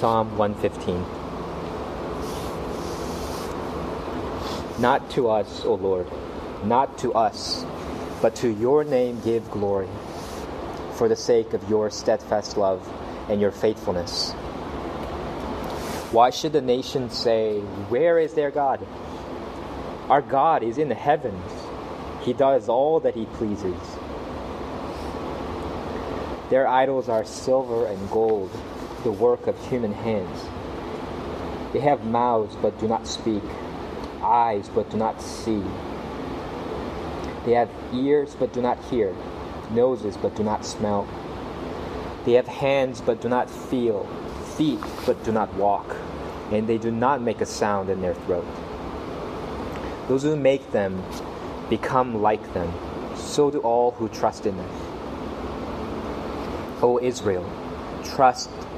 Psalm 115. Not to us, O Lord, not to us, but to your name give glory, for the sake of your steadfast love and your faithfulness. Why should the nations say, Where is their God? Our God is in the heavens. He does all that he pleases. Their idols are silver and gold, the work of human hands. They have mouths but do not speak, eyes but do not see. They have ears but do not hear, noses but do not smell. They have hands but do not feel, feet but do not walk, and they do not make a sound in their throat. Those who make them become like them, so do all who trust in them. O Israel, trust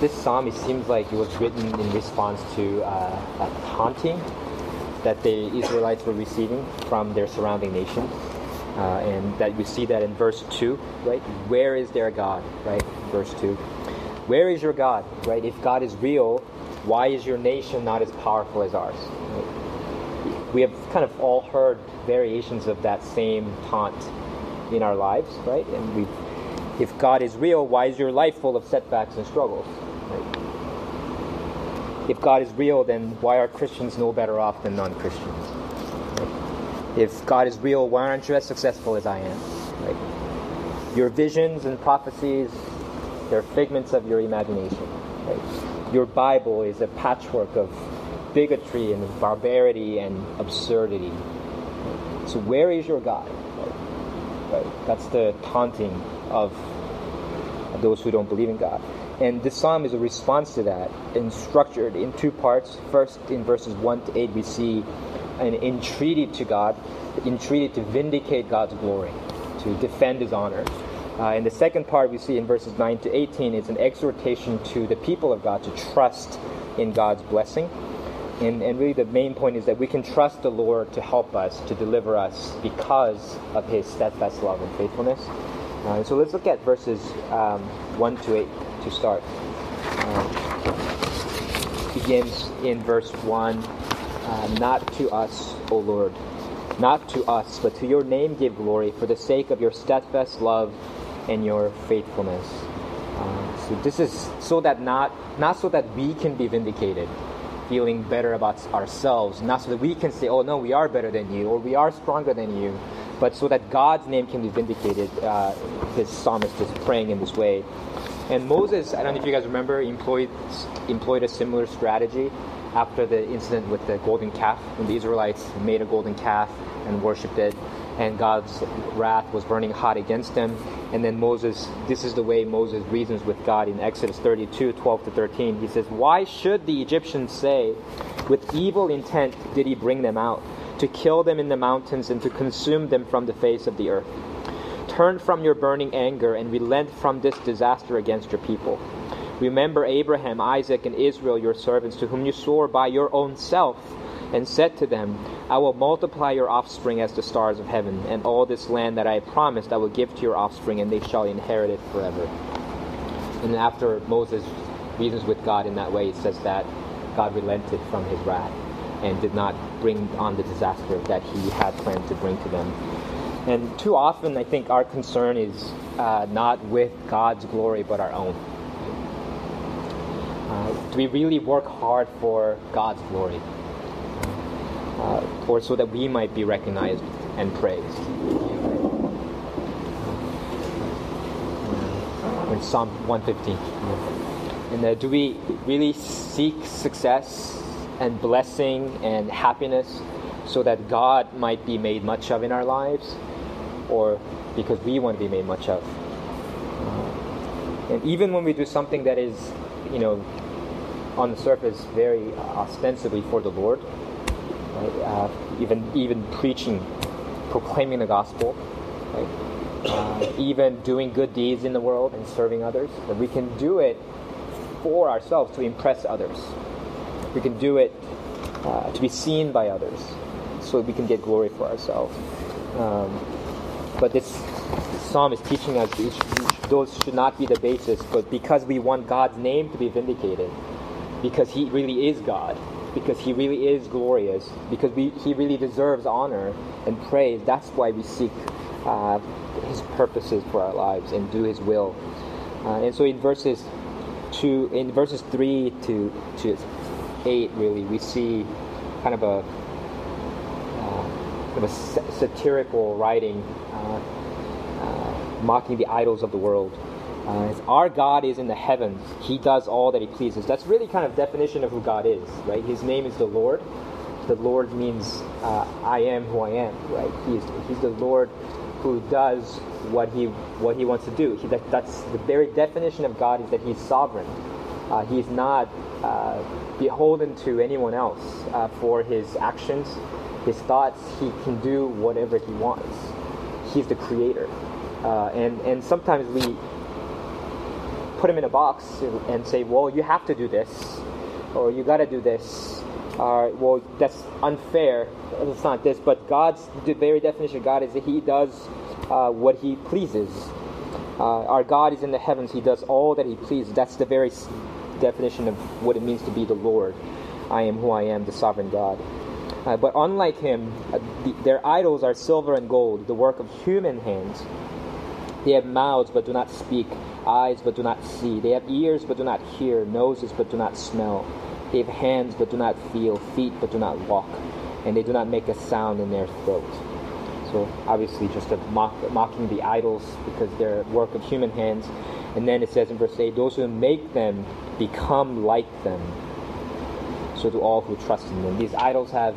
This psalm, it seems like it was written in response to uh, a taunting that the Israelites were receiving from their surrounding nations. Uh, and that we see that in verse 2, right? Where is their God, right? Verse 2. Where is your God, right? If God is real, why is your nation not as powerful as ours? We have kind of all heard variations of that same taunt in our lives, right? And we if God is real, why is your life full of setbacks and struggles? Right? If God is real, then why are Christians no better off than non Christians? Right? If God is real, why aren't you as successful as I am? Right? Your visions and prophecies, they're figments of your imagination. Your Bible is a patchwork of bigotry and barbarity and absurdity. So, where is your God? Right? That's the taunting of those who don't believe in God. And this psalm is a response to that and structured in two parts. First, in verses 1 to 8, we see an entreaty to God, entreaty to vindicate God's glory, to defend his honor. Uh, in the second part, we see in verses 9 to 18, it's an exhortation to the people of God to trust in God's blessing. And, and really, the main point is that we can trust the Lord to help us, to deliver us because of his steadfast love and faithfulness. So let's look at verses um, 1 to 8 to start. Uh, begins in verse 1 uh, Not to us, O Lord, not to us, but to your name give glory for the sake of your steadfast love and your faithfulness. Uh, so this is so that not not so that we can be vindicated, feeling better about ourselves, not so that we can say, "Oh no, we are better than you," or "We are stronger than you," but so that God's name can be vindicated, uh, this psalmist is praying in this way. And Moses, I don't know if you guys remember, employed employed a similar strategy after the incident with the golden calf, when the Israelites made a golden calf and worshipped it, and God's wrath was burning hot against them. And then Moses, this is the way Moses reasons with God in Exodus 32, 12 to 13. He says, Why should the Egyptians say, with evil intent did he bring them out? To kill them in the mountains and to consume them from the face of the earth. Turn from your burning anger and relent from this disaster against your people. Remember Abraham, Isaac, and Israel, your servants, to whom you swore by your own self, and said to them, I will multiply your offspring as the stars of heaven, and all this land that I promised I will give to your offspring, and they shall inherit it forever. And after Moses reasons with God in that way, it says that God relented from his wrath and did not bring on the disaster that he had planned to bring to them. And too often, I think our concern is uh, not with God's glory, but our own. Uh, do we really work hard for God's glory? uh, or so that we might be recognized and praised. In Psalm 115. And uh, do we really seek success and blessing and happiness so that God might be made much of in our lives, or because we want to be made much of? And even when we do something that is, you know, on the surface very ostensibly for the Lord, right? uh, even even preaching, proclaiming the gospel, right? uh, even doing good deeds in the world and serving others, that we can do it for ourselves to impress others. We can do it uh, to be seen by others, so we can get glory for ourselves. Um, but this psalm is teaching us those should not be the basis, but because we want God's name to be vindicated, because He really is God, because He really is glorious, because we, He really deserves honor and praise. That's why we seek uh, His purposes for our lives and do His will. Uh, and so in verses two, in verses three to to eight, really, we see kind of a uh, kind of a satirical writing, uh, uh, mocking the idols of the world. Uh, our God is in the heavens. He does all that He pleases. That's really kind of definition of who God is, right? His name is the Lord. The Lord means uh, I am who I am, right? He's He's the Lord who does what He what He wants to do. He, that, that's the very definition of God is that He's sovereign. Uh, he's not uh, beholden to anyone else uh, for His actions, His thoughts. He can do whatever He wants. He's the Creator, uh, and and sometimes we put him in a box and say, well, you have to do this, or you got to do this. Uh, well, that's unfair. It's not this, but God's the very definition of God is that He does uh, what He pleases. Uh, our God is in the heavens; He does all that He pleases. That's the very definition of what it means to be the Lord. I am who I am, the sovereign God. Uh, but unlike Him, uh, the, their idols are silver and gold, the work of human hands. They have mouths but do not speak eyes but do not see. They have ears but do not hear, noses but do not smell. They have hands but do not feel, feet but do not walk, and they do not make a sound in their throat. So obviously, just mock, mocking the idols because they're work of human hands. And then it says in verse 8, those who make them become like them. So do all who trust in them. These idols have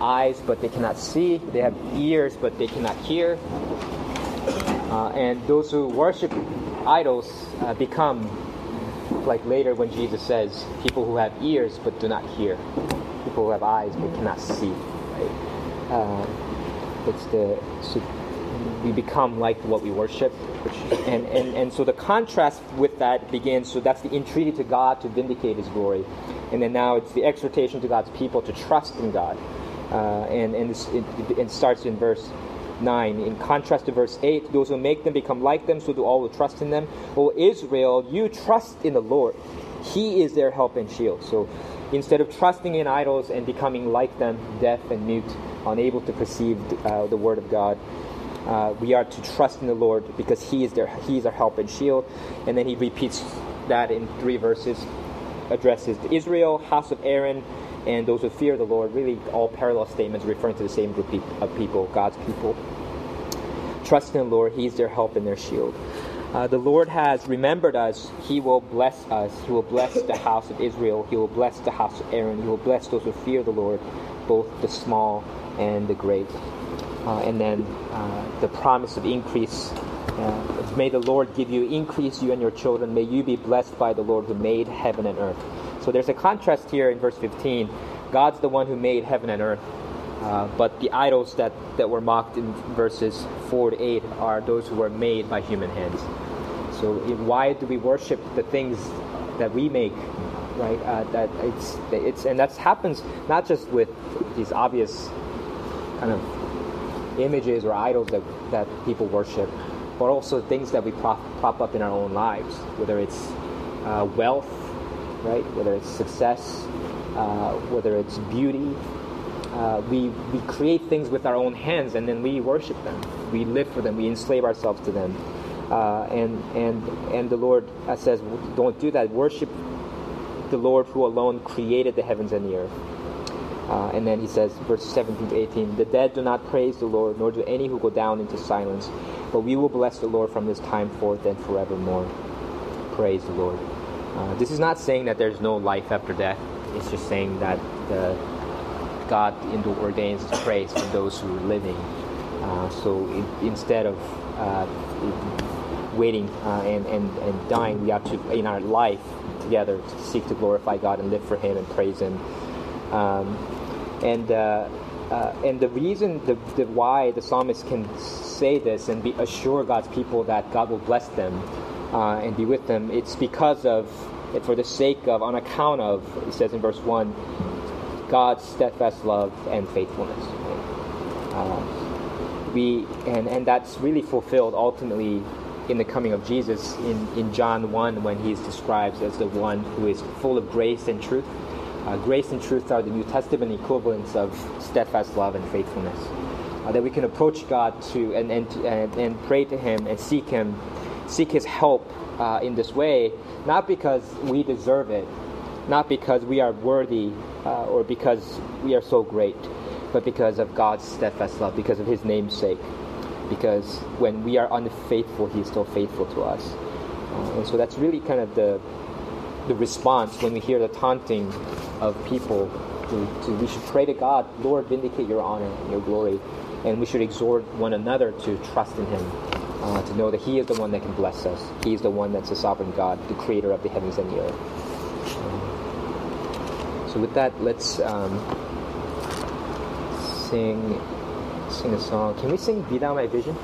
eyes, but they cannot see. They have ears, but they cannot hear. Uh, and those who worship idols uh, become like later when Jesus says, people who have ears but do not hear, people who have eyes but cannot see. Right? Uh, it's the we become like what we worship, and, and and so the contrast with that begins. So that's the entreaty to God to vindicate His glory, and then now it's the exhortation to God's people to trust in God, uh, and and it, it starts in verse 9. In contrast to verse 8, those who make them become like them, so do all who trust in them. O Israel, you trust in the Lord. He is their help and shield. So instead of trusting in idols and becoming like them, deaf and mute, unable to perceive uh, the word of God, uh, we are to trust in the Lord because He is their He is our help and shield. And then he repeats that in three verses, addresses Israel, house of Aaron, and those who fear the Lord, really all parallel statements referring to the same group of people, God's people. Trust in the Lord, He is their help and their shield. Uh, the Lord has remembered us. He will bless us. He will bless the house of Israel. He will bless the house of Aaron. He will bless those who fear the Lord, both the small and the great. Uh, and then uh, the promise of increase. Uh, may the Lord give you increase, you and your children. May you be blessed by the Lord who made heaven and earth. So there's a contrast here in verse 15. God's the one who made heaven and earth. Uh, but the idols that, that were mocked in verses 4 to 8 are those who were made by human hands. So why do we worship the things that we make, right? Uh, that it's it's and that happens not just with these obvious kind of images or idols that that people worship, but also things that we prop, prop up in our own lives, whether it's uh, wealth, right? Whether it's success, uh, whether it's beauty. Uh, we, we create things with our own hands and then we worship them. We live for them. We enslave ourselves to them. Uh, and, and, and the Lord says, don't do that. Worship the Lord who alone created the heavens and the earth. Uh, and then he says, verses 17 to 18, The dead do not praise the Lord, nor do any who go down into silence. But we will bless the Lord from this time forth and forevermore. Praise the Lord. Uh, this is not saying that there's no life after death. It's just saying that the, God ordains praise for those who are living. Uh, so in, instead of uh, waiting uh, and, and, and dying, we have to, in our life together, to seek to glorify God and live for Him and praise Him. Um, and uh, uh, and the reason, the, the why the psalmist can say this and be assure God's people that God will bless them uh, and be with them, it's because of, for the sake of, on account of, it says in verse one, God's steadfast love and faithfulness. Uh, we and and that's really fulfilled ultimately in the coming of Jesus in, in John 1 when he's described as the one who is full of grace and truth. Uh, grace and truth are the New Testament equivalents of steadfast love and faithfulness. Uh, that we can approach God to and, and, and, and, pray to Him and seek Him, seek His help uh, in this way, not because we deserve it, not because we are worthy uh, or because we are so great, but because of God's steadfast love, because of His name's sake. Because when we are unfaithful, He is still faithful to us. Uh, and so that's really kind of the the response when we hear the taunting of people. To, to, we should pray to God, Lord, vindicate your honor and your glory. And we should exhort one another to trust in Him, uh, to know that He is the one that can bless us. He is the one that's the sovereign God, the creator of the heavens and the earth. So with that, let's um, sing sing a song. Can we sing Be Thou My Vision?